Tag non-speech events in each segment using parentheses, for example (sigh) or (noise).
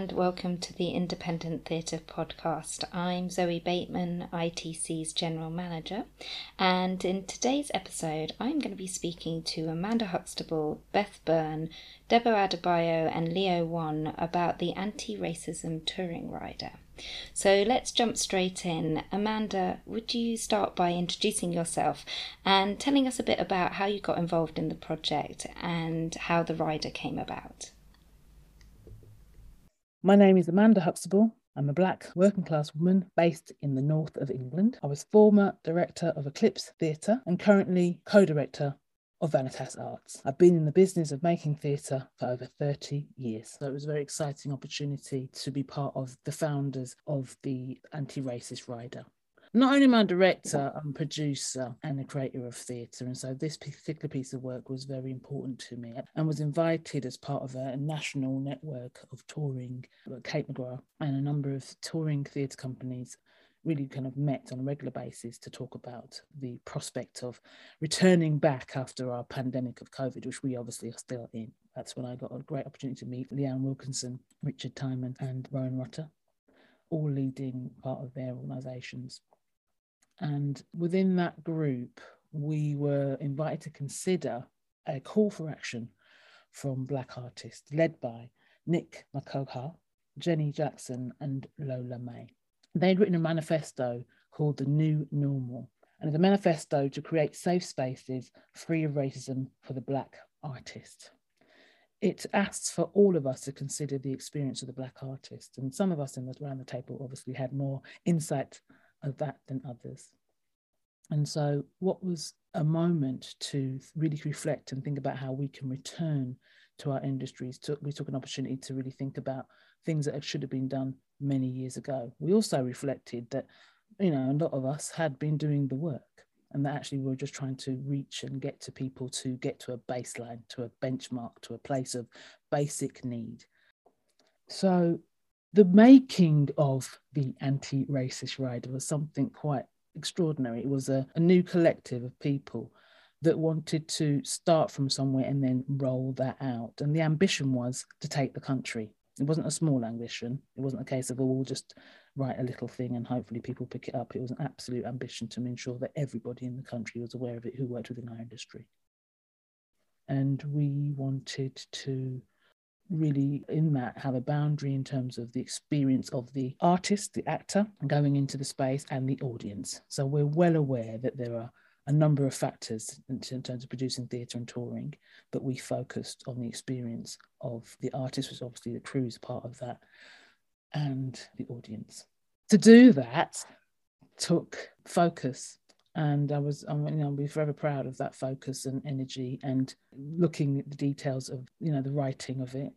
And welcome to the Independent Theatre Podcast. I'm Zoe Bateman, ITC's General Manager, and in today's episode, I'm going to be speaking to Amanda Huxtable, Beth Byrne, Debo Adebayo, and Leo Wan about the anti racism touring rider. So let's jump straight in. Amanda, would you start by introducing yourself and telling us a bit about how you got involved in the project and how the rider came about? My name is Amanda Huxtable. I'm a black working class woman based in the north of England. I was former director of Eclipse Theatre and currently co director of Vanitas Arts. I've been in the business of making theatre for over 30 years. So it was a very exciting opportunity to be part of the founders of the anti racist rider. Not only am I a director, I'm a producer and a creator of theatre. And so this particular piece of work was very important to me and was invited as part of a national network of touring, uh, Kate McGrath and a number of touring theatre companies really kind of met on a regular basis to talk about the prospect of returning back after our pandemic of COVID, which we obviously are still in. That's when I got a great opportunity to meet Leanne Wilkinson, Richard Timon, and Rowan Rutter, all leading part of their organisations. And within that group, we were invited to consider a call for action from Black artists led by Nick Makoha, Jenny Jackson, and Lola May. They'd written a manifesto called The New Normal, and it's a manifesto to create safe spaces free of racism for the Black artist. It asks for all of us to consider the experience of the Black artist, and some of us in the, around the table obviously had more insight of that than others. And so, what was a moment to really reflect and think about how we can return to our industries? Took, we took an opportunity to really think about things that should have been done many years ago. We also reflected that, you know, a lot of us had been doing the work and that actually we are just trying to reach and get to people to get to a baseline, to a benchmark, to a place of basic need. So the making of the anti-racist rider was something quite extraordinary. It was a, a new collective of people that wanted to start from somewhere and then roll that out. And the ambition was to take the country. It wasn't a small ambition. It wasn't a case of, oh, we'll just write a little thing and hopefully people pick it up. It was an absolute ambition to ensure that everybody in the country was aware of it who worked within our industry. And we wanted to really in that have a boundary in terms of the experience of the artist, the actor going into the space and the audience. So we're well aware that there are a number of factors in, terms of producing theatre and touring, but we focused on the experience of the artist, which obviously the crew is part of that, and the audience. To do that took focus and I was, you know, I'll be forever proud of that focus and energy and looking at the details of, you know, the writing of it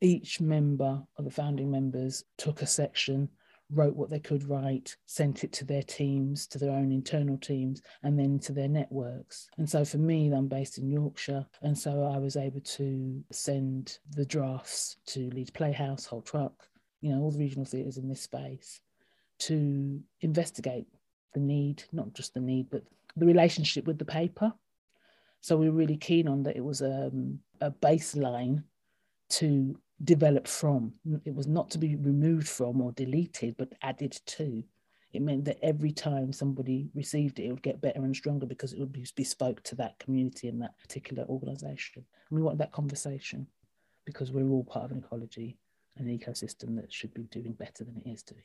each member of the founding members took a section wrote what they could write, sent it to their teams, to their own internal teams, and then to their networks. And so for me, I'm based in Yorkshire. And so I was able to send the drafts to Leeds Playhouse, Hull Truck, you know, all the regional theatres in this space to investigate the need, not just the need, but the relationship with the paper. So we were really keen on that it was um, a baseline to develop from. It was not to be removed from or deleted, but added to. It meant that every time somebody received it, it would get better and stronger because it would be bespoke to that community and that particular organization. And we want that conversation because we're all part of an ecology, an ecosystem that should be doing better than it is doing.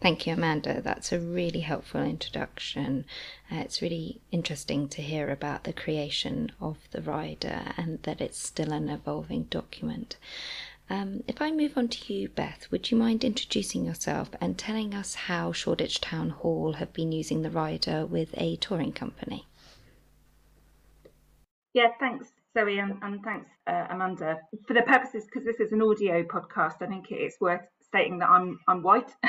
Thank you, Amanda. That's a really helpful introduction. Uh, it's really interesting to hear about the creation of the rider and that it's still an evolving document. Um, if I move on to you, Beth, would you mind introducing yourself and telling us how Shoreditch Town Hall have been using the rider with a touring company? Yeah, thanks, Zoe, and, and thanks, uh, Amanda. For the purposes, because this is an audio podcast, I think it's worth stating that I'm I'm white, (laughs)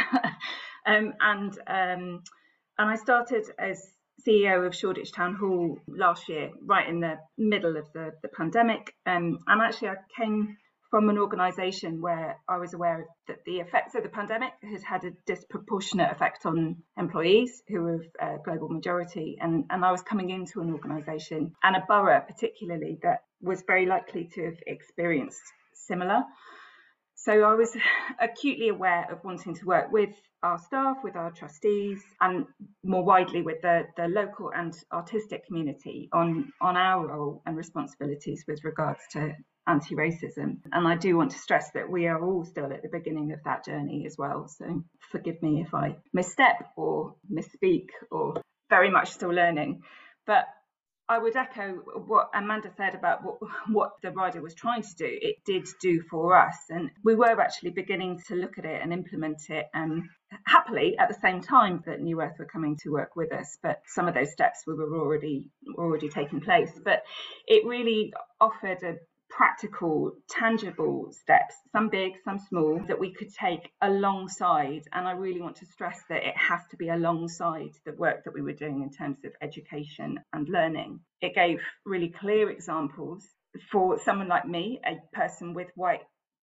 um, and um, and I started as CEO of Shoreditch Town Hall last year, right in the middle of the, the pandemic. Um, and actually, I came from an organisation where I was aware that the effects of the pandemic has had a disproportionate effect on employees who were a global majority. And, and I was coming into an organisation and a borough, particularly, that was very likely to have experienced similar. So I was (laughs) acutely aware of wanting to work with our staff, with our trustees, and more widely with the, the local and artistic community on, on our role and responsibilities with regards to anti racism. And I do want to stress that we are all still at the beginning of that journey as well. So forgive me if I misstep or misspeak or very much still learning. But I would echo what Amanda said about what, what the rider was trying to do. It did do for us, and we were actually beginning to look at it and implement it. And happily, at the same time that New Earth were coming to work with us, but some of those steps we were already already taking place. But it really offered a practical, tangible steps, some big, some small, that we could take alongside. And I really want to stress that it has to be alongside the work that we were doing in terms of education and learning. It gave really clear examples for someone like me, a person with white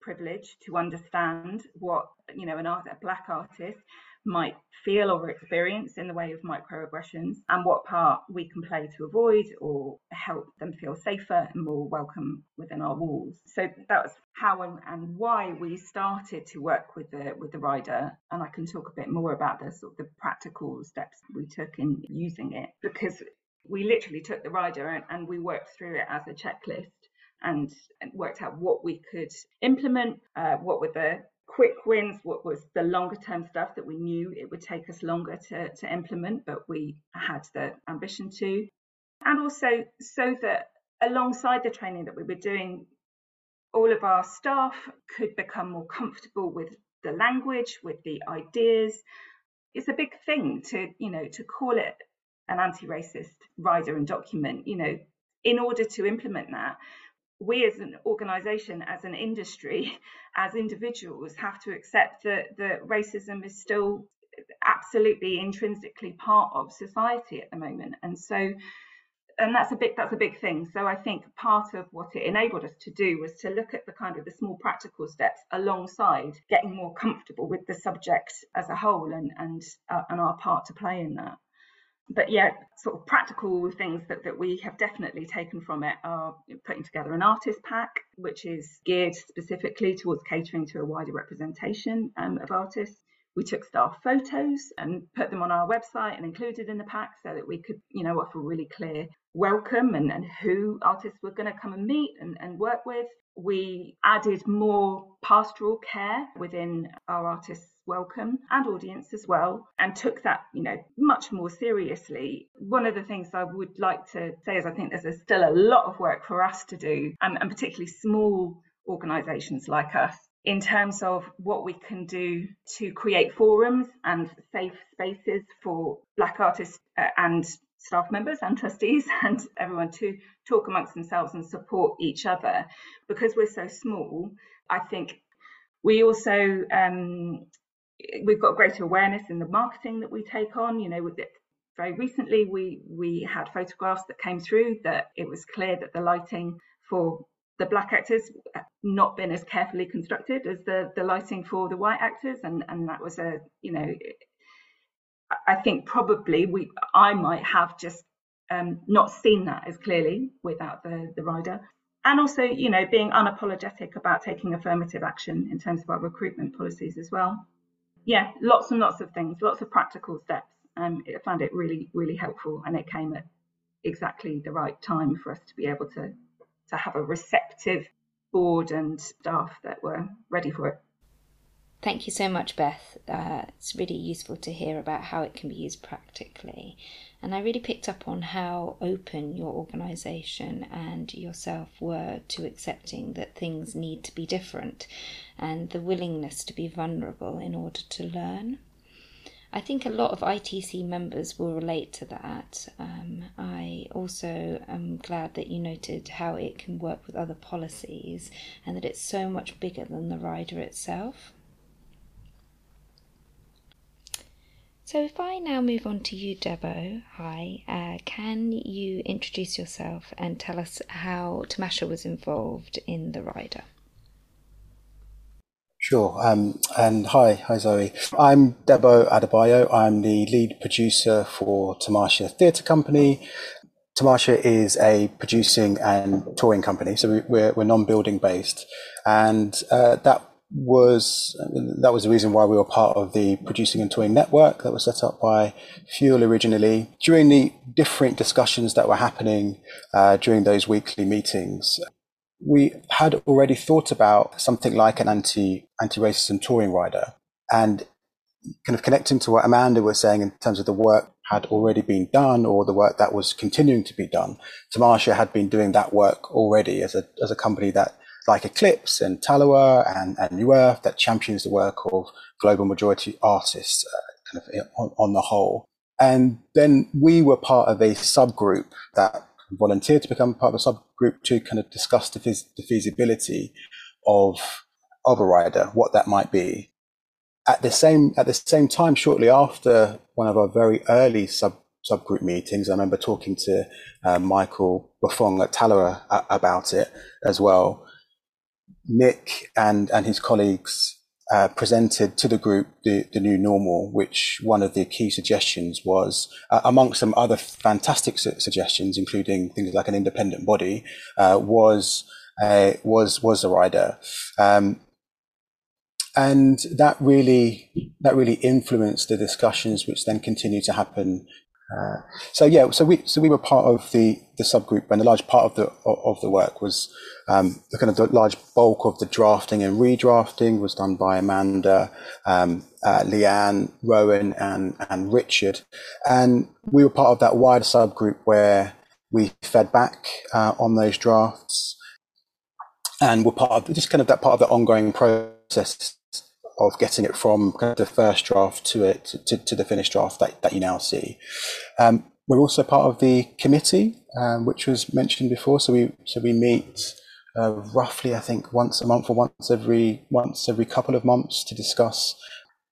privilege, to understand what, you know, an art, a black artist might feel or experience in the way of microaggressions and what part we can play to avoid or help them feel safer and more welcome within our walls. So that was how and, and why we started to work with the with the rider and I can talk a bit more about the sort of the practical steps we took in using it because we literally took the rider and, and we worked through it as a checklist and, and worked out what we could implement, uh, what were the quick wins, what was the longer term stuff that we knew it would take us longer to, to implement, but we had the ambition to. And also so that alongside the training that we were doing, all of our staff could become more comfortable with the language, with the ideas. It's a big thing to, you know, to call it an anti-racist rider and document, you know, in order to implement that, we as an organization, as an industry, (laughs) as individuals have to accept that, that racism is still absolutely intrinsically part of society at the moment. And so and that's a big that's a big thing. So I think part of what it enabled us to do was to look at the kind of the small practical steps alongside getting more comfortable with the subject as a whole and and uh, and our part to play in that but yeah, sort of practical things that, that we have definitely taken from it are putting together an artist pack, which is geared specifically towards catering to a wider representation um, of artists. We took staff photos and put them on our website and included in the pack so that we could, you know, offer really clear welcome and, and who artists were going to come and meet and, and work with. We added more pastoral care within our artists welcome and audience as well and took that you know much more seriously. One of the things i would like to say is i think there's still a lot of work for us to do and, and particularly small organizations like us in terms of what we can do to create forums and safe spaces for black artists uh, and staff members and trustees (laughs) and everyone to talk amongst themselves and support each other. Because we're so small i think we also um, we've got greater awareness in the marketing that we take on. You know, very recently we we had photographs that came through that it was clear that the lighting for the black actors not been as carefully constructed as the the lighting for the white actors, and and that was a you know, I think probably we I might have just um, not seen that as clearly without the the rider. And also, you know, being unapologetic about taking affirmative action in terms of our recruitment policies as well yeah, lots and lots of things, lots of practical steps. Um, I found it really, really helpful, and it came at exactly the right time for us to be able to to have a receptive board and staff that were ready for it. Thank you so much, Beth. Uh, it's really useful to hear about how it can be used practically. And I really picked up on how open your organisation and yourself were to accepting that things need to be different and the willingness to be vulnerable in order to learn. I think a lot of ITC members will relate to that. Um, I also am glad that you noted how it can work with other policies and that it's so much bigger than the rider itself. So if I now move on to you, Debo, hi, uh, can you introduce yourself and tell us how Tamasha was involved in the rider? Sure. Um, and hi, hi Zoe. I'm Debo Adebayo. I'm the lead producer for Tamasha Theatre Company. Tamasha is a producing and touring company, so we, are we're non-building based, and uh, that was that was the reason why we were part of the producing and touring network that was set up by Fuel originally. During the different discussions that were happening uh, during those weekly meetings, we had already thought about something like an anti anti racism touring rider, and kind of connecting to what Amanda was saying in terms of the work had already been done or the work that was continuing to be done. Tamasha had been doing that work already as a as a company that like Eclipse and Talawa and, and New Earth that champions the work of global majority artists uh, kind of on, on the whole. And then we were part of a subgroup that volunteered to become part of a subgroup to kind of discuss the, the feasibility of of a rider, what that might be. At the same at the same time, shortly after one of our very early sub subgroup meetings, I remember talking to uh, Michael Buffong at Talawa about it as well. Nick and, and his colleagues uh, presented to the group the, the new normal, which one of the key suggestions was, uh, some other fantastic su- suggestions, including things like an independent body, uh, was uh, was was the rider, um, and that really that really influenced the discussions, which then continued to happen uh, so yeah, so we so we were part of the the subgroup, and a large part of the of the work was um, the kind of the large bulk of the drafting and redrafting was done by Amanda, um, uh, Leanne, Rowan, and and Richard, and we were part of that wider subgroup where we fed back uh, on those drafts, and we're part of just kind of that part of the ongoing process of getting it from kind of the first draft to it to, to the finished draft that, that you now see. Um, we're also part of the committee, um, which was mentioned before. So we so we meet uh, roughly, I think, once a month or once every once every couple of months to discuss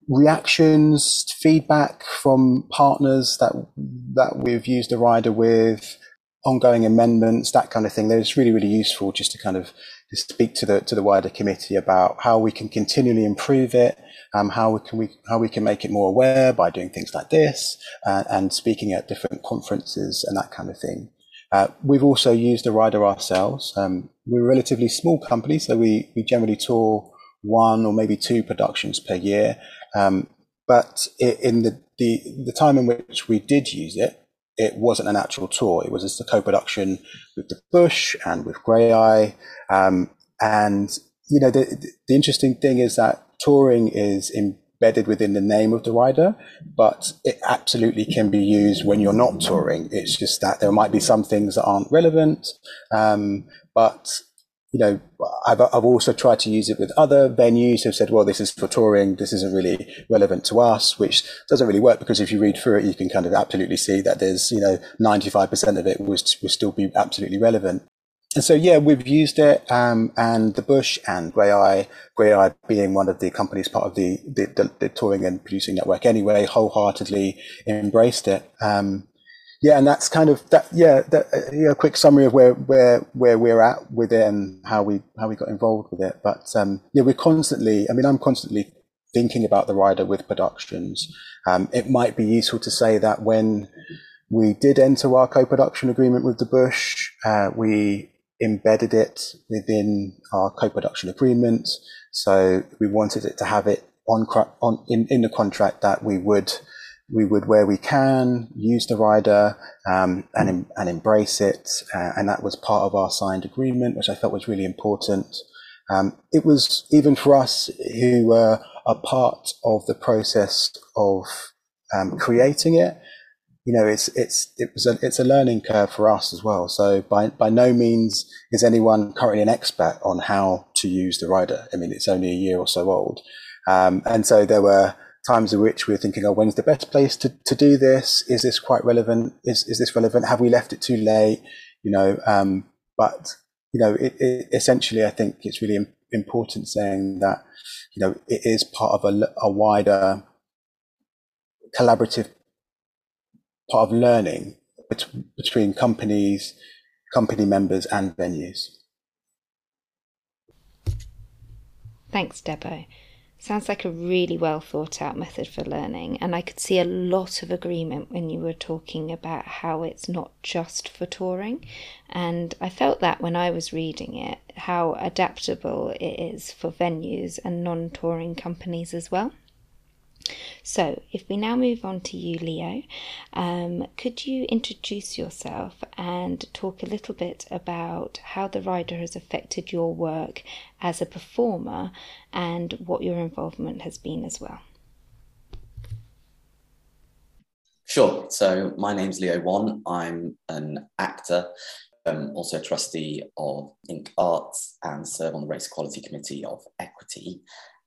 reactions, feedback from partners that that we've used the rider with, ongoing amendments, that kind of thing. It's really really useful just to kind of to speak to the to the wider committee about how we can continually improve it, um, how we can we how we can make it more aware by doing things like this, uh, and speaking at different conferences and that kind of thing. Uh, we've also used the rider ourselves. Um, we're a relatively small company, so we we generally tour one or maybe two productions per year. Um, but in the, the the time in which we did use it, it wasn't an actual tour. It was just a co-production with the Bush and with Grey Eye. Um, and you know, the the interesting thing is that touring is embedded within the name of the rider, but it absolutely can be used when you're not touring. It's just that there might be some things that aren't relevant, um, but you know, I've, I've also tried to use it with other venues who've said, well, this is for touring. This isn't really relevant to us, which doesn't really work because if you read through it, you can kind of absolutely see that there's, you know, 95% of it will, will still be absolutely relevant. And so, yeah, we've used it, um, and the Bush and Grey Eye, Grey Eye being one of the companies part of the, the, the, the touring and producing network anyway, wholeheartedly embraced it. Um, yeah, and that's kind of that. Yeah, that, uh, a quick summary of where where where we're at with it and how we how we got involved with it. But um, yeah, we're constantly. I mean, I'm constantly thinking about the rider with productions. Um, it might be useful to say that when we did enter our co-production agreement with the Bush, uh, we embedded it within our co-production agreement. So we wanted it to have it on, on in, in the contract that we would we would, where we can, use the rider um, and and embrace it, uh, and that was part of our signed agreement, which I felt was really important. Um, it was even for us who were a part of the process of um, creating it. You know, it's it's it was a it's a learning curve for us as well. So by by no means is anyone currently an expert on how to use the rider. I mean, it's only a year or so old, um, and so there were times in which we're thinking, oh, when's the best place to, to do this? Is this quite relevant? Is, is this relevant? Have we left it too late? You know, um, but, you know, it, it, essentially, I think it's really important saying that, you know, it is part of a, a wider collaborative part of learning bet- between companies, company members and venues. Thanks, Debo. Sounds like a really well thought out method for learning, and I could see a lot of agreement when you were talking about how it's not just for touring. And I felt that when I was reading it, how adaptable it is for venues and non touring companies as well. So, if we now move on to you, Leo, um, could you introduce yourself and talk a little bit about how the rider has affected your work as a performer and what your involvement has been as well? Sure. So, my name's Leo Wan. I'm an actor, um, also trustee of Inc. Arts, and serve on the Race Equality Committee of Equity.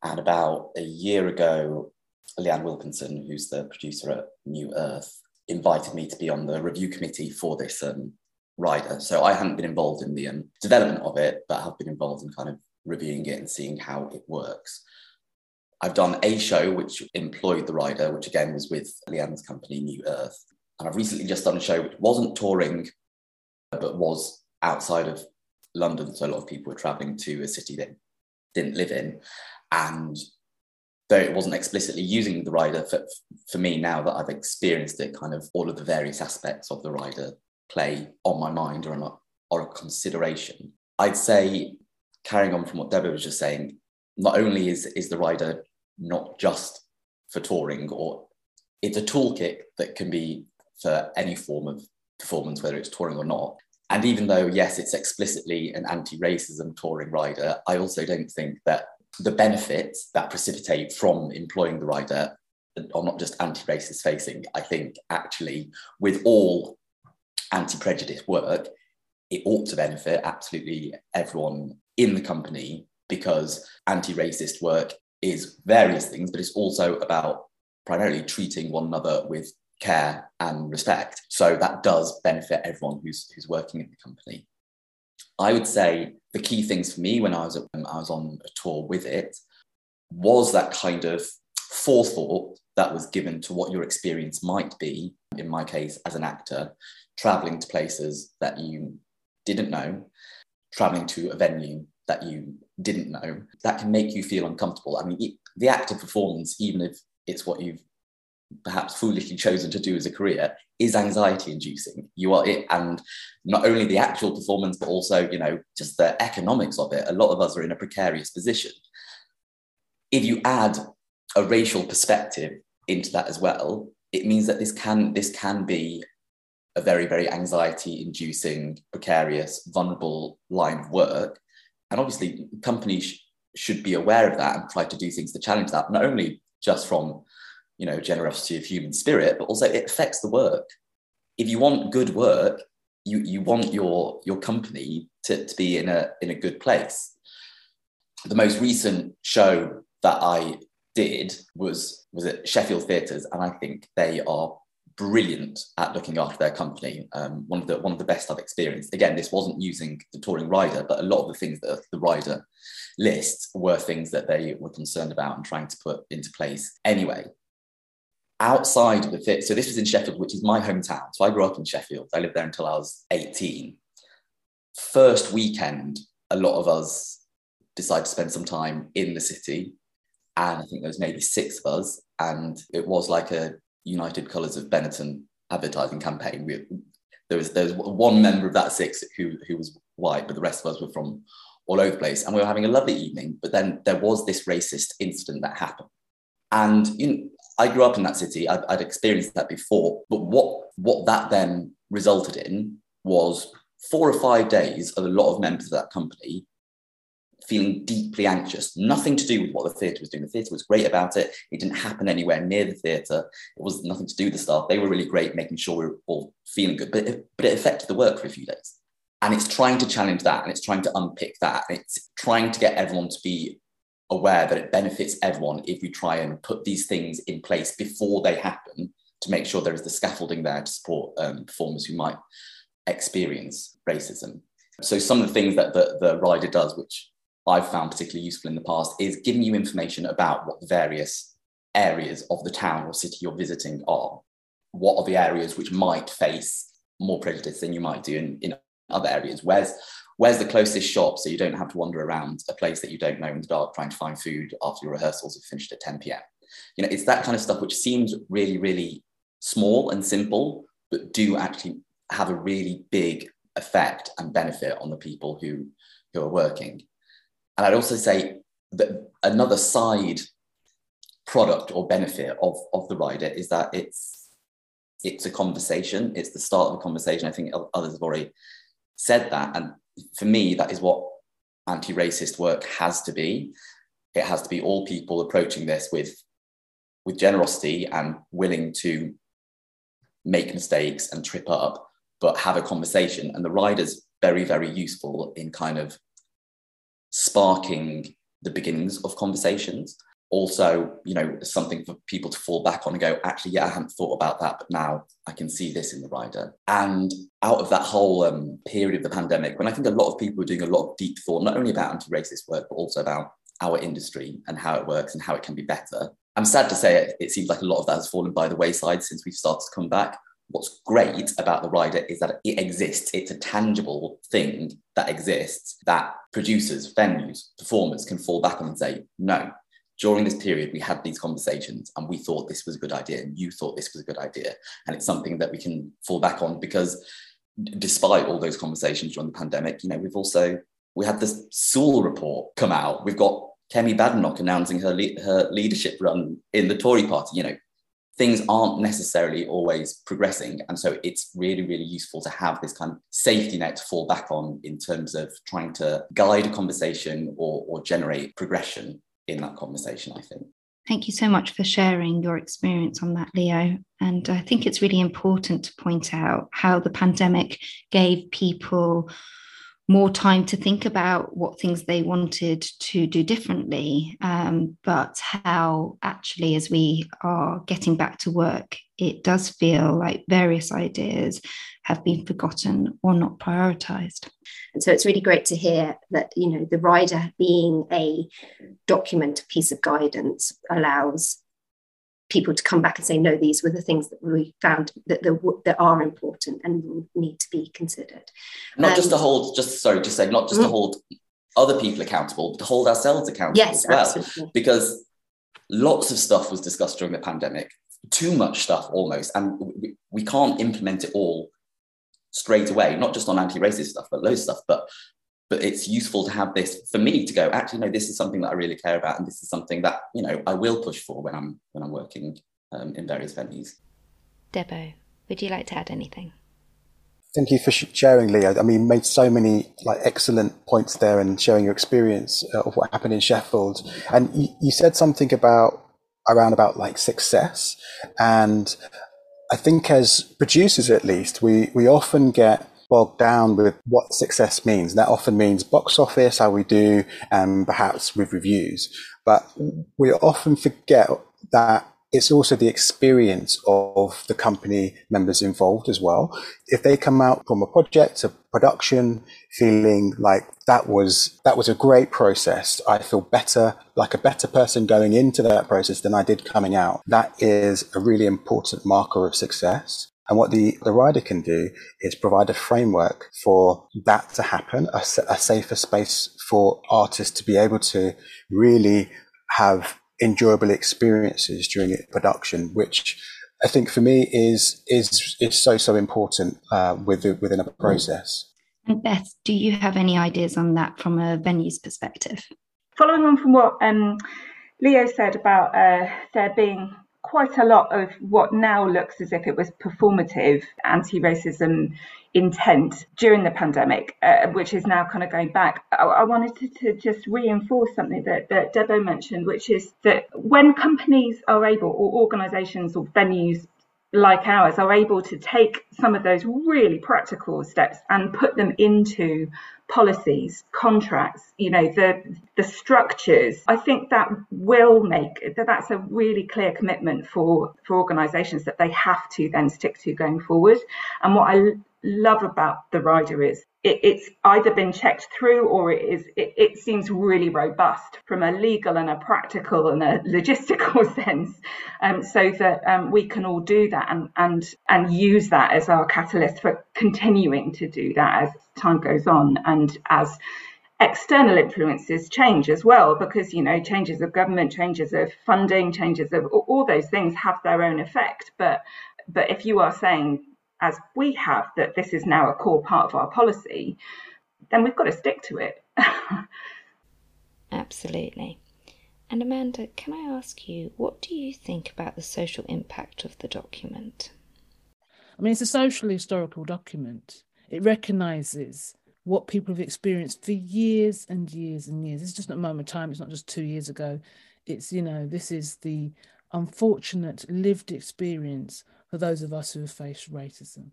And about a year ago, Leanne Wilkinson, who's the producer at New Earth, invited me to be on the review committee for this um, rider. So I hadn't been involved in the um, development of it, but have been involved in kind of reviewing it and seeing how it works. I've done a show which employed the rider, which again was with Leanne's company, New Earth. And I've recently just done a show which wasn't touring, but was outside of London. So a lot of people were traveling to a city they didn't live in. And though it wasn't explicitly using the rider for, for me now that I've experienced it, kind of all of the various aspects of the rider play on my mind or, a, or a consideration. I'd say, carrying on from what Deborah was just saying, not only is, is the rider not just for touring, or it's a toolkit that can be for any form of performance, whether it's touring or not. And even though, yes, it's explicitly an anti racism touring rider, I also don't think that the benefits that precipitate from employing the rider are not just anti-racist facing. I think actually with all anti-prejudice work, it ought to benefit absolutely everyone in the company because anti-racist work is various things, but it's also about primarily treating one another with care and respect. So that does benefit everyone who's who's working in the company. I would say the key things for me when I was um, I was on a tour with it was that kind of forethought that was given to what your experience might be. In my case, as an actor, traveling to places that you didn't know, traveling to a venue that you didn't know, that can make you feel uncomfortable. I mean, the actor performance, even if it's what you've perhaps foolishly chosen to do as a career is anxiety inducing. You are it and not only the actual performance but also you know just the economics of it. A lot of us are in a precarious position. If you add a racial perspective into that as well it means that this can this can be a very very anxiety inducing precarious vulnerable line of work. And obviously companies should be aware of that and try to do things to challenge that not only just from you know generosity of human spirit but also it affects the work. If you want good work you you want your your company to, to be in a in a good place. The most recent show that i did was was at sheffield theatres and i think they are brilliant at looking after their company um, one of the one of the best i've experienced. Again this wasn't using the touring rider but a lot of the things that the rider lists were things that they were concerned about and trying to put into place anyway outside of the fit. So this was in Sheffield, which is my hometown. So I grew up in Sheffield. I lived there until I was 18. First weekend, a lot of us decided to spend some time in the city. And I think there was maybe six of us. And it was like a United Colours of Benetton advertising campaign. We, there was there was one member of that six who who was white, but the rest of us were from all over the place. And we were having a lovely evening. But then there was this racist incident that happened. And you know, I grew up in that city. I'd, I'd experienced that before. But what what that then resulted in was four or five days of a lot of members of that company feeling deeply anxious. Nothing to do with what the theatre was doing. The theatre was great about it. It didn't happen anywhere near the theatre. It was nothing to do with the staff. They were really great, making sure we were all feeling good. But it, but it affected the work for a few days. And it's trying to challenge that and it's trying to unpick that. And it's trying to get everyone to be aware that it benefits everyone if we try and put these things in place before they happen to make sure there is the scaffolding there to support um, performers who might experience racism. So some of the things that the, the rider does, which I've found particularly useful in the past, is giving you information about what the various areas of the town or city you're visiting are. What are the areas which might face more prejudice than you might do in, in other areas. Where's where's the closest shop so you don't have to wander around a place that you don't know in the dark trying to find food after your rehearsals have finished at 10 p.m. You know, it's that kind of stuff which seems really, really small and simple, but do actually have a really big effect and benefit on the people who who are working. And I'd also say that another side product or benefit of, of the rider is that it's it's a conversation. It's the start of a conversation. I think others have already said that. And for me, that is what anti-racist work has to be. It has to be all people approaching this with with generosity and willing to make mistakes and trip up, but have a conversation. And the rider's very, very useful in kind of sparking the beginnings of conversations. Also, you know, something for people to fall back on and go, actually, yeah, I hadn't thought about that, but now I can see this in the rider. And out of that whole um, period of the pandemic, when I think a lot of people were doing a lot of deep thought, not only about anti racist work, but also about our industry and how it works and how it can be better. I'm sad to say it, it seems like a lot of that has fallen by the wayside since we've started to come back what's great about the rider is that it exists. It's a tangible thing that exists that producers, venues, performers can fall back on and say, no, during this period, we had these conversations and we thought this was a good idea and you thought this was a good idea. And it's something that we can fall back on because despite all those conversations during the pandemic, you know, we've also, we had this Sewell report come out. We've got Kemi Badenoch announcing her, le- her leadership run in the Tory party. You know, things aren't necessarily always progressing. And so it's really, really useful to have this kind of safety net to fall back on in terms of trying to guide a conversation or, or generate progression in that conversation, I think. Thank you so much for sharing your experience on that, Leo. And I think it's really important to point out how the pandemic gave people more time to think about what things they wanted to do differently, um, but how actually, as we are getting back to work, it does feel like various ideas have been forgotten or not prioritized. And so it's really great to hear that, you know, the rider being a document, a piece of guidance allows people to come back and say, no, these were the things that we found that, the, that are important and need to be considered. Not um, just to hold, just sorry, just say, not just mm-hmm. to hold other people accountable, but to hold ourselves accountable yes, as well. Absolutely. Because lots of stuff was discussed during the pandemic, too much stuff almost, and we, we can't implement it all straight away, not just on anti-racist stuff, but loads of stuff. But but it's useful to have this for me to go actually no this is something that i really care about and this is something that you know i will push for when i'm when i'm working um, in various venues. Debo would you like to add anything? Thank you for sharing leo. I mean you made so many like excellent points there and sharing your experience uh, of what happened in sheffield. And you, you said something about around about like success. And i think as producers at least we we often get bogged down with what success means. That often means box office, how we do, and perhaps with reviews. But we often forget that it's also the experience of the company members involved as well. If they come out from a project, a production, feeling like that was that was a great process, I feel better, like a better person going into that process than I did coming out. That is a really important marker of success. And what the, the rider can do is provide a framework for that to happen, a, a safer space for artists to be able to really have enjoyable experiences during production, which I think for me is is is so so important uh, with, within a process. And Beth, do you have any ideas on that from a venue's perspective? Following on from what um, Leo said about uh, there being quite a lot of what now looks as if it was performative anti racism intent during the pandemic, uh, which is now kind of going back. I, I wanted to, to, just reinforce something that, that Debo mentioned, which is that when companies are able, or organisations or venues like ours are able to take some of those really practical steps and put them into policies contracts you know the the structures i think that will make that that's a really clear commitment for for organizations that they have to then stick to going forward. And what i love about the rider is it, it's either been checked through or it is it, it, seems really robust from a legal and a practical and a (laughs) logistical (laughs) sense um, so that um, we can all do that and and and use that as our catalyst for continuing to do that as time goes on and as external influences change as well because you know changes of government changes of funding changes of all those things have their own effect. But but if you are saying as we have that this is now a core part of our policy then we've got to stick to it (laughs) absolutely and amanda can i ask you what do you think about the social impact of the document i mean it's a social historical document it recognizes what people have experienced for years and years and years. It's just not a moment of time. It's not just two years ago. It's, you know, this is the unfortunate lived experience for those of us who have faced racism.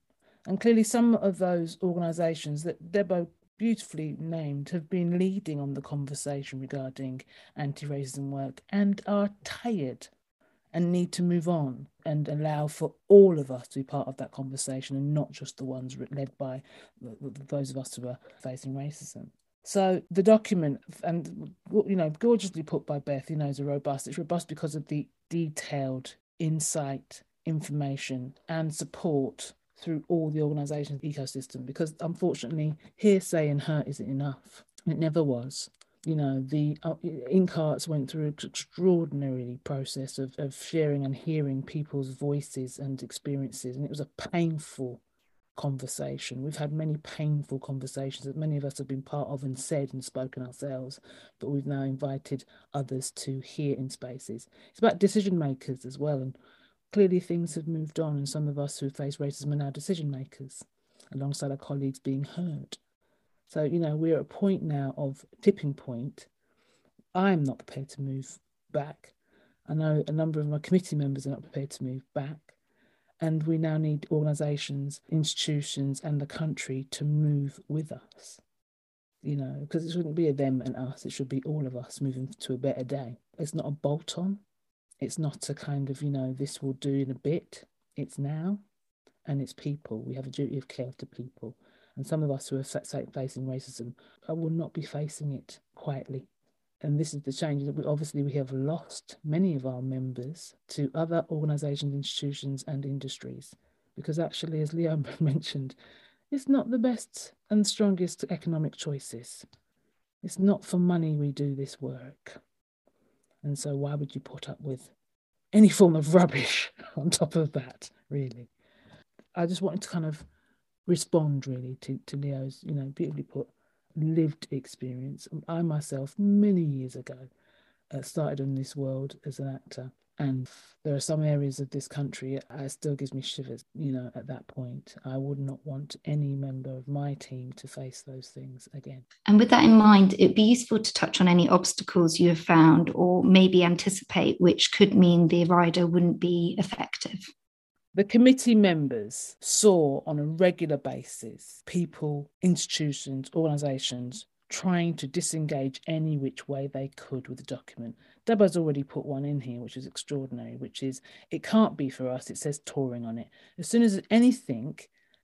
And clearly, some of those organisations that Debo beautifully named have been leading on the conversation regarding anti racism work and are tired and need to move on and allow for all of us to be part of that conversation and not just the ones led by those of us who are facing racism. So the document, and you know, gorgeously put by Beth, you know, is a robust. It's robust because of the detailed insight, information, and support through all the organisation's ecosystem. Because unfortunately, hearsay and hurt isn't enough. It never was you know, the uh, IncArts went through an extraordinary process of, of sharing and hearing people's voices and experiences. And it was a painful conversation. We've had many painful conversations that many of us have been part of and said and spoken ourselves, but we've now invited others to hear in spaces. It's about decision makers as well. And clearly things have moved on, and some of us who face racism are now decision makers alongside our colleagues being heard. So, you know, we're at a point now of tipping point. I'm not prepared to move back. I know a number of my committee members are not prepared to move back. And we now need organisations, institutions, and the country to move with us. You know, because it shouldn't be a them and us, it should be all of us moving to a better day. It's not a bolt on, it's not a kind of, you know, this will do in a bit. It's now and it's people. We have a duty of care to people. And some of us who are facing racism will not be facing it quietly. And this is the change that we obviously we have lost many of our members to other organisations, institutions, and industries. Because actually, as Leo (laughs) mentioned, it's not the best and strongest economic choices. It's not for money we do this work. And so, why would you put up with any form of rubbish (laughs) on top of that, really? I just wanted to kind of respond really to, to Leo's, you know, beautifully put, lived experience. I myself, many years ago, uh, started in this world as an actor. And there are some areas of this country uh, it still gives me shivers, you know, at that point. I would not want any member of my team to face those things again. And with that in mind, it'd be useful to touch on any obstacles you have found or maybe anticipate which could mean the rider wouldn't be effective. The committee members saw on a regular basis people, institutions, organisations trying to disengage any which way they could with the document. Debo's already put one in here, which is extraordinary, which is it can't be for us. It says touring on it. As soon as anything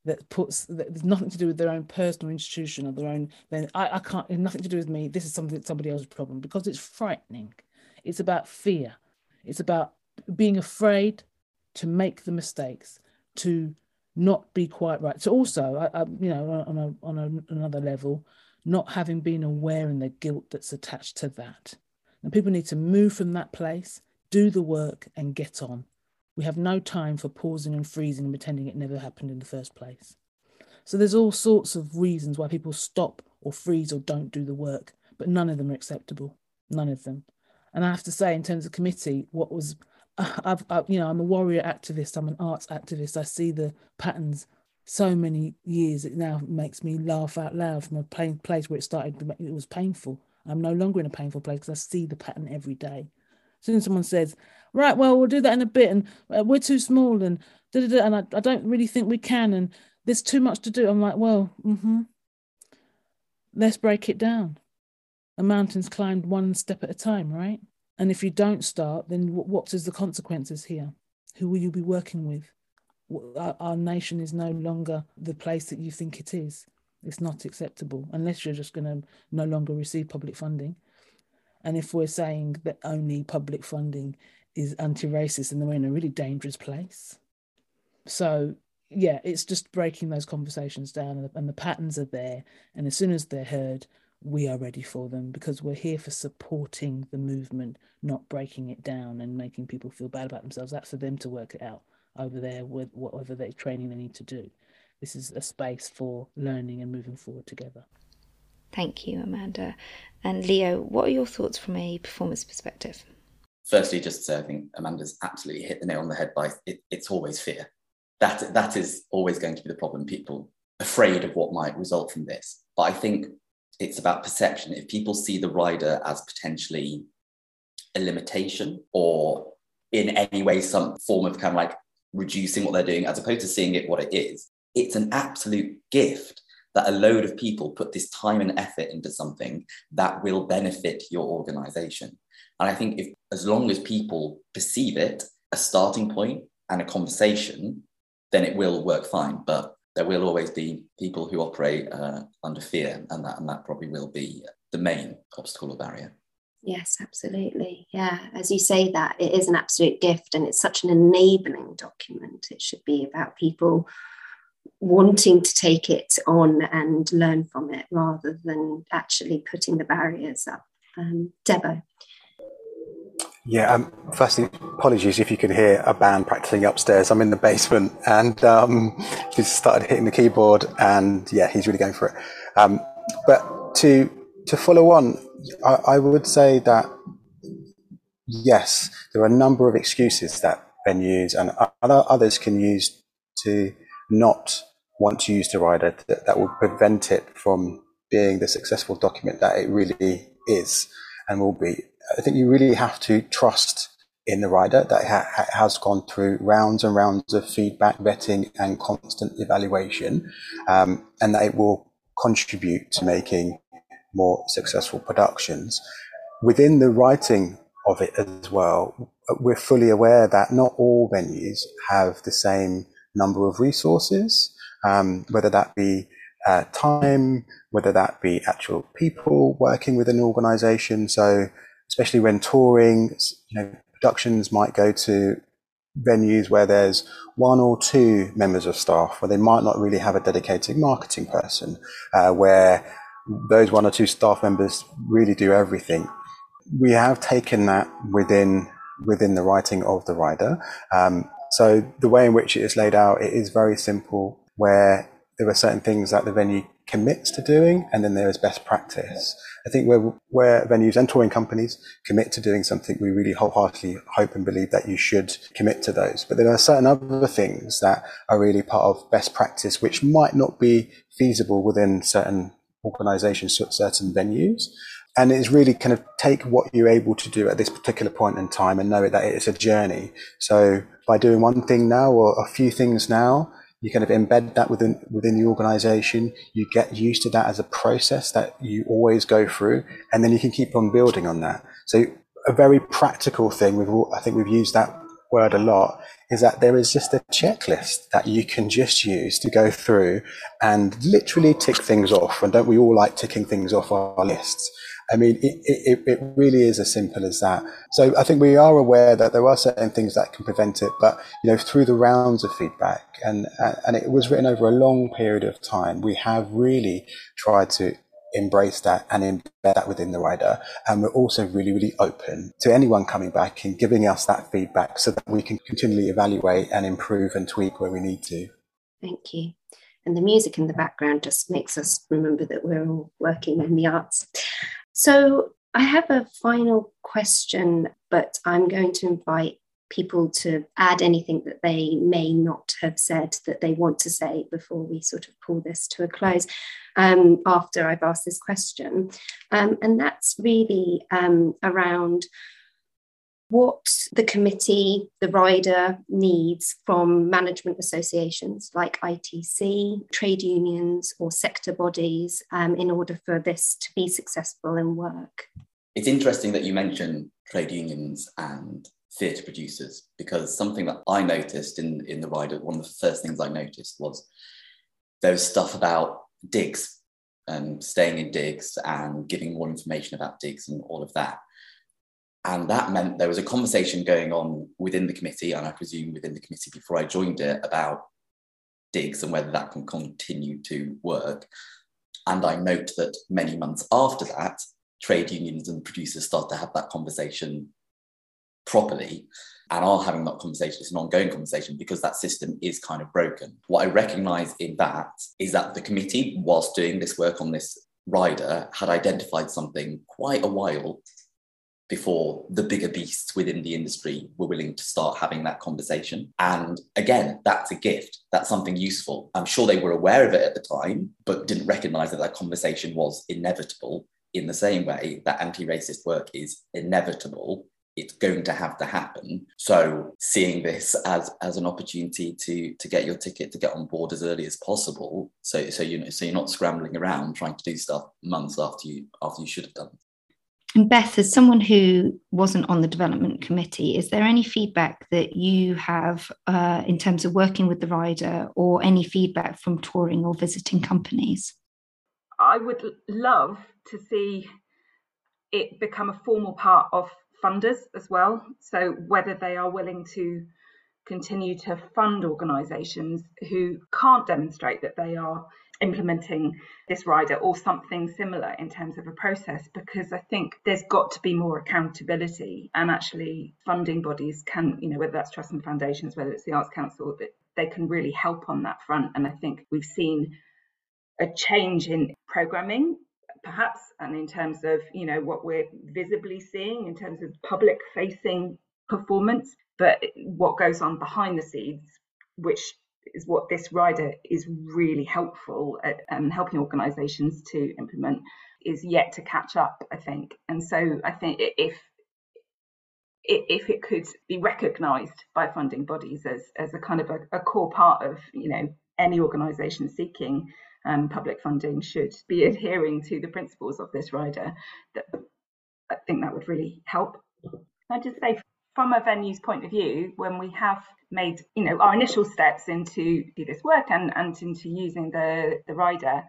that puts that there's nothing to do with their own personal institution or their own, then I, I can't. Nothing to do with me. This is something somebody else's problem because it's frightening. It's about fear. It's about being afraid to make the mistakes, to not be quite right. So also, I, I, you know, on a, on a, another level, not having been aware in the guilt that's attached to that. And people need to move from that place, do the work, and get on. We have no time for pausing and freezing and pretending it never happened in the first place. So there's all sorts of reasons why people stop or freeze or don't do the work, but none of them are acceptable. None of them. And I have to say, in terms of committee, what was (laughs) I've, I, you know, I'm a warrior activist. I'm an arts activist. I see the patterns so many years. It now makes me laugh out loud from a pain, place where it started. It was painful. I'm no longer in a painful place because I see the pattern every day. As soon as someone says, "Right, well, we'll do that in a bit," and uh, we're too small, and da, da, da, and I, I don't really think we can, and there's too much to do. I'm like, well, mm-hmm. let's break it down. A mountain's climbed one step at a time, right? And if you don't start, then what is the consequences here? Who will you be working with? Our, nation is no longer the place that you think it is. It's not acceptable unless you're just going to no longer receive public funding. And if we're saying that only public funding is anti racist, then we're in a really dangerous place. So, yeah, it's just breaking those conversations down, and the, and the patterns are there. And as soon as they're heard, we are ready for them because we're here for supporting the movement, not breaking it down and making people feel bad about themselves. That's for them to work it out over there with whatever their training they need to do. This is a space for learning and moving forward together. Thank you, Amanda. And Leo, what are your thoughts from a performance perspective? Firstly, just to say, I think Amanda's absolutely hit the nail on the head by it, it's always fear. That, that is always going to be the problem. People afraid of what might result from this. But I think it's about perception. If people see the rider as potentially a limitation or in any way some form of kind of like reducing what they're doing, as opposed to seeing it what it is, it's an absolute gift that a load of people put this time and effort into something that will benefit your organization. And I think if as long as people perceive it a starting point and a conversation, then it will work fine. But there will always be people who operate uh, under fear, and that and that probably will be the main obstacle or barrier. Yes, absolutely. Yeah, as you say that, it is an absolute gift, and it's such an enabling document. It should be about people wanting to take it on and learn from it rather than actually putting the barriers up. Um, Debo. Yeah, um, firstly, apologies if you can hear a band practicing upstairs. I'm in the basement and um, he's started hitting the keyboard and yeah, he's really going for it. Um, but to to follow on, I, I would say that yes, there are a number of excuses that venues and other others can use to not want to use the rider that, that will prevent it from being the successful document that it really is and will be. I think you really have to trust in the rider that ha- has gone through rounds and rounds of feedback, vetting, and constant evaluation, um, and that it will contribute to making more successful productions. Within the writing of it as well, we're fully aware that not all venues have the same number of resources, um, whether that be uh, time, whether that be actual people working with an organization. So especially when touring, you know, productions might go to venues where there's one or two members of staff, where they might not really have a dedicated marketing person, uh, where those one or two staff members really do everything. We have taken that within within the writing of the rider. Um, so the way in which it is laid out, it is very simple, where there are certain things that the venue commits to doing, and then there is best practice. I think where, where venues and touring companies commit to doing something, we really wholeheartedly hope and believe that you should commit to those. But there are certain other things that are really part of best practice, which might not be feasible within certain organizations, at certain venues. And it's really kind of take what you're able to do at this particular point in time and know that it's a journey. So by doing one thing now or a few things now, you kind of embed that within within the organization you get used to that as a process that you always go through and then you can keep on building on that so a very practical thing we've all, i think we've used that word a lot is that there is just a checklist that you can just use to go through and literally tick things off and don't we all like ticking things off our lists I mean, it, it, it really is as simple as that. So I think we are aware that there are certain things that can prevent it, but you know, through the rounds of feedback, and and it was written over a long period of time, we have really tried to embrace that and embed that within the rider. And we're also really, really open to anyone coming back and giving us that feedback so that we can continually evaluate and improve and tweak where we need to. Thank you. And the music in the background just makes us remember that we're all working in the arts. So I have a final question, but I'm going to invite people to add anything that they may not have said that they want to say before we sort of pull this to a close um, after I've asked this question. Um, and that's really um, around what the committee, the rider needs from management associations like ITC, trade unions, or sector bodies um, in order for this to be successful and work. It's interesting that you mention trade unions and theatre producers because something that I noticed in, in the rider, one of the first things I noticed was there was stuff about digs and staying in digs and giving more information about digs and all of that. And that meant there was a conversation going on within the committee, and I presume within the committee before I joined it, about digs and whether that can continue to work. And I note that many months after that, trade unions and producers start to have that conversation properly and are having that conversation. It's an ongoing conversation because that system is kind of broken. What I recognize in that is that the committee, whilst doing this work on this rider, had identified something quite a while before the bigger beasts within the industry were willing to start having that conversation. And again, that's a gift. That's something useful. I'm sure they were aware of it at the time, but didn't recognize that that conversation was inevitable in the same way that anti racist work is inevitable it's going to have to happen. So seeing this as as an opportunity to to get your ticket to get on board as early as possible. So so you know so you're not scrambling around trying to do stuff months after you after you should have done. And Beth, as someone who wasn't on the development committee, is there any feedback that you have uh, in terms of working with the rider or any feedback from touring or visiting companies? I would love to see it become a formal part of funders as well. So whether they are willing to continue to fund organisations who can't demonstrate that they are implementing this rider or something similar in terms of a process because I think there's got to be more accountability and actually funding bodies can, you know, whether that's trusts and foundations, whether it's the Arts Council, that they can really help on that front. And I think we've seen a change in programming perhaps and in terms of you know what we're visibly seeing in terms of public facing performance but what goes on behind the scenes which is what this rider is really helpful at um, helping organizations to implement is yet to catch up i think. And so i think if if it could be recognized by funding bodies as, as a kind of a, a core part of you know any organization seeking um, public funding should be adhering to the principles of this rider. That I think that would really help. I just say from a venue's point of view, when we have made you know our initial steps into this work and, and into using the, the rider,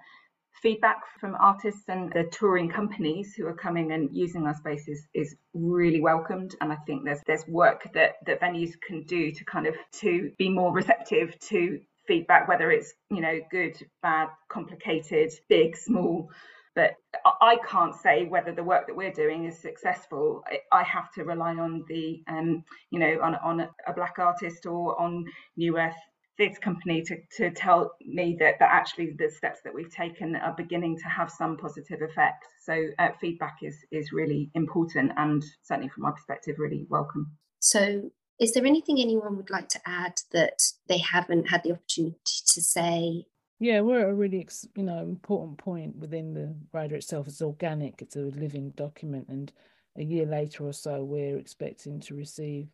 feedback from artists and the touring companies who are coming and using our spaces is really welcomed and i think there's there's work that that venues can do to kind of to be more receptive to feedback, whether it's, you know, good, bad, complicated, big, small. But I can't say whether the work that we're doing is successful. I have to rely on the, um, you know, on, on a black artist or on New Earth Theatre Company to, to tell me that, that actually the steps that we've taken are beginning to have some positive effect. So uh, feedback is is really important and certainly from my perspective, really welcome. So is there anything anyone would like to add that they haven't had the opportunity to say? Yeah, we're at a really you know important point within the rider itself. It's organic. It's a living document, and a year later or so, we're expecting to receive.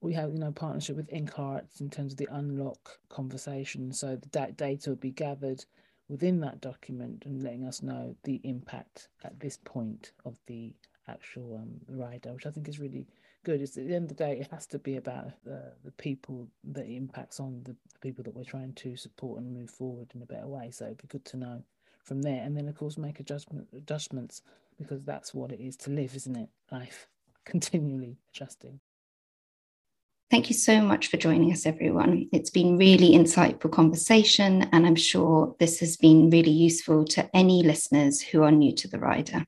We have you know partnership with IncArts in terms of the unlock conversation. So the data will be gathered within that document and letting us know the impact at this point of the actual um, rider, which I think is really good. It's at the end of the day, it has to be about the, the people that impacts on, the, the people that we're trying to support and move forward in a better way. So it'd be good to know from there. And then, of course, make adjustment, adjustments because that's what it is to live, isn't it? Life (laughs) continually adjusting. Thank you so much for joining us, everyone. It's been really insightful conversation, and I'm sure this has been really useful to any listeners who are new to the rider.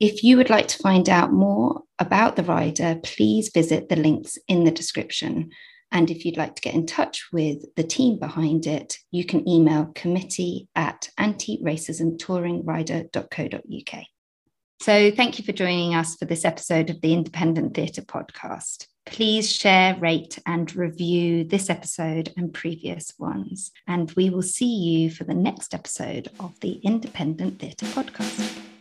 If you would like to find out more about the rider, please visit the links in the description. And if you'd like to get in touch with the team behind it, you can email committee at antiracismtouringrider.co.uk. So, thank you for joining us for this episode of the Independent Theatre Podcast. Please share, rate, and review this episode and previous ones. And we will see you for the next episode of the Independent Theatre Podcast.